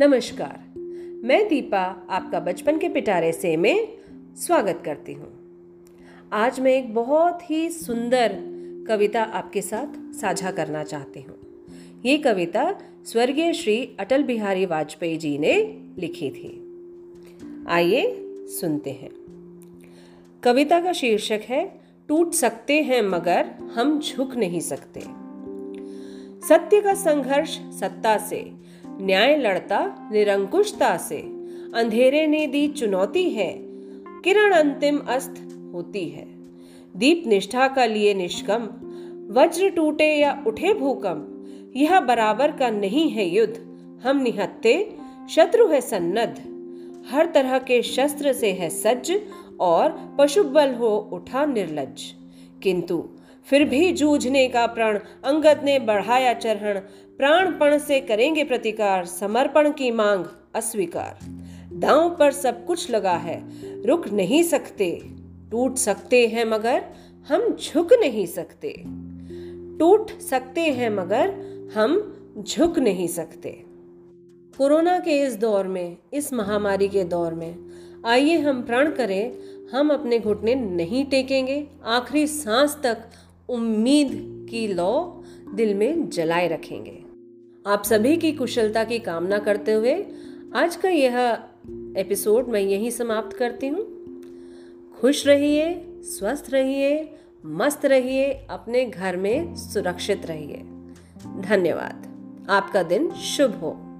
नमस्कार। मैं दीपा, आपका बचपन के पिटारे से में स्वागत करती हूँ। आज मैं एक बहुत ही सुंदर कविता आपके साथ साझा करना चाहती हूँ। ये कविता स्वर्गीय श्री अटल बिहारी वाजपेयी जी ने लिखी थी। आइए सुनते हैं। कविता का शीर्षक है, टूट सकते हैं मगर हम झुक नहीं सकते। सत्य का संघर्ष सत्ता से न्याय लड़ता निरंकुशता से अंधेरे ने दी चुनौती है। किरण अंतिम अस्त होती है। दीप निष्ठा का लिए निष्कम, वज्र टूटे या उठे भूकंप, यह बराबर का नहीं है युद्ध। हम निहत्ते, शत्रु है सन्नद्ध। हर तरह के शस्त्र से है सज्ज और पशुबल हो उठा निर्लज किंतु फिर भी जूझने का प्रण अंगद ने बढ़ाया चरण प्राणपण से करेंगे प्रतिकार, समर्पण की मांग अस्वीकार। दांव पर सब कुछ लगा है, रुक नहीं सकते। टूट सकते हैं मगर हम झुक नहीं सकते। टूट सकते हैं मगर हम झुक नहीं सकते। कोरोना के इस दौर में, इस महामारी के दौर में, आइए हम प्रण करें, हम अपने घुटने नहीं टेकेंगे, आखिरी सांस तक उम्मीद की लौ दिल में जलाए रखेंगे। आप सभी की कुशलता की कामना करते हुए आज का यह एपिसोड मैं यहीं समाप्त करती हूँ। खुश रहिए, स्वस्थ रहिए, मस्त रहिए, अपने घर में सुरक्षित रहिए। धन्यवाद। आपका दिन शुभ हो।